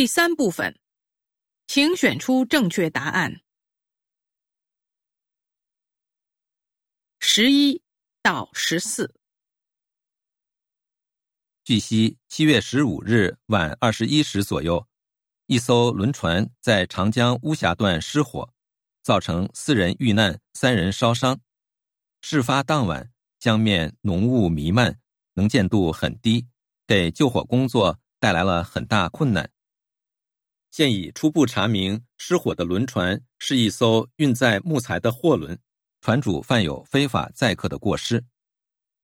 第三部分，请选出正确答案。十一到十四。据悉，七月十五日晚二十一时左右，一艘轮船在长江巫峡段失火，造成四人遇难、三人烧伤。事发当晚，江面浓雾弥漫，能见度很低，给救火工作带来了很大困难。现已初步查明，失火的轮船是一艘运载木材的货轮，船主犯有非法载客的过失。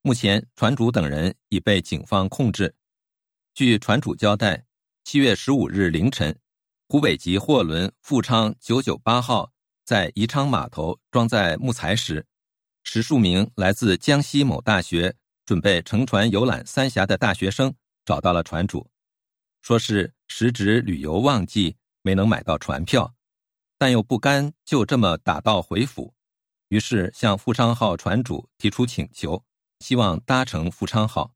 目前，船主等人已被警方控制。据船主交代，七月十五日凌晨，湖北籍货轮“富昌九九八号”在宜昌码头装载木材时，十数名来自江西某大学准备乘船游览三峡的大学生找到了船主，说是时值旅游旺季，没能买到船票，但又不甘就这么打道回府，于是向“富昌号”船主提出请求。希望搭乘富昌号，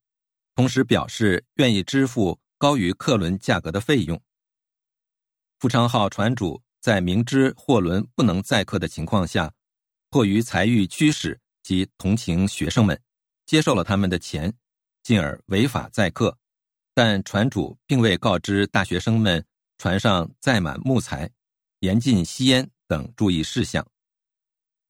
同时表示愿意支付高于客轮价格的费用。富昌号船主在明知货轮不能载客的情况下，迫于财欲驱使及同情学生们，接受了他们的钱，进而违法载客。但船主并未告知大学生们船上载满木材、严禁吸烟等注意事项。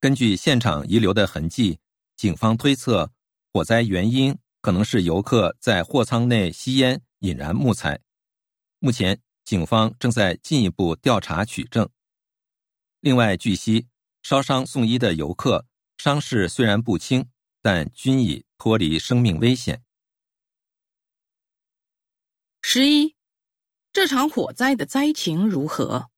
根据现场遗留的痕迹，警方推测。火灾原因可能是游客在货舱内吸烟引燃木材。目前，警方正在进一步调查取证。另外，据悉，烧伤送医的游客伤势虽然不轻，但均已脱离生命危险。十一，这场火灾的灾情如何？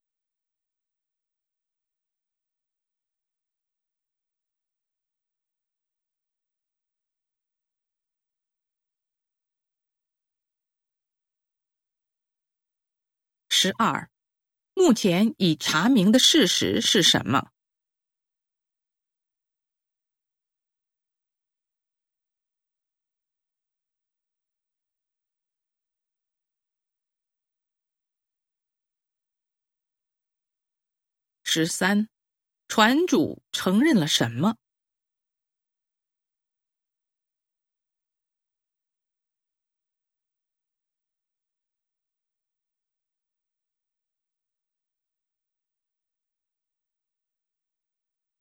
十二，目前已查明的事实是什么？十三，船主承认了什么？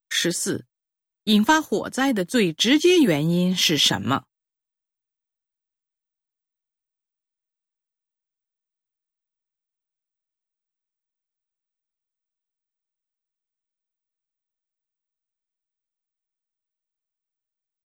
十四，引发火灾的最直接原因是什么？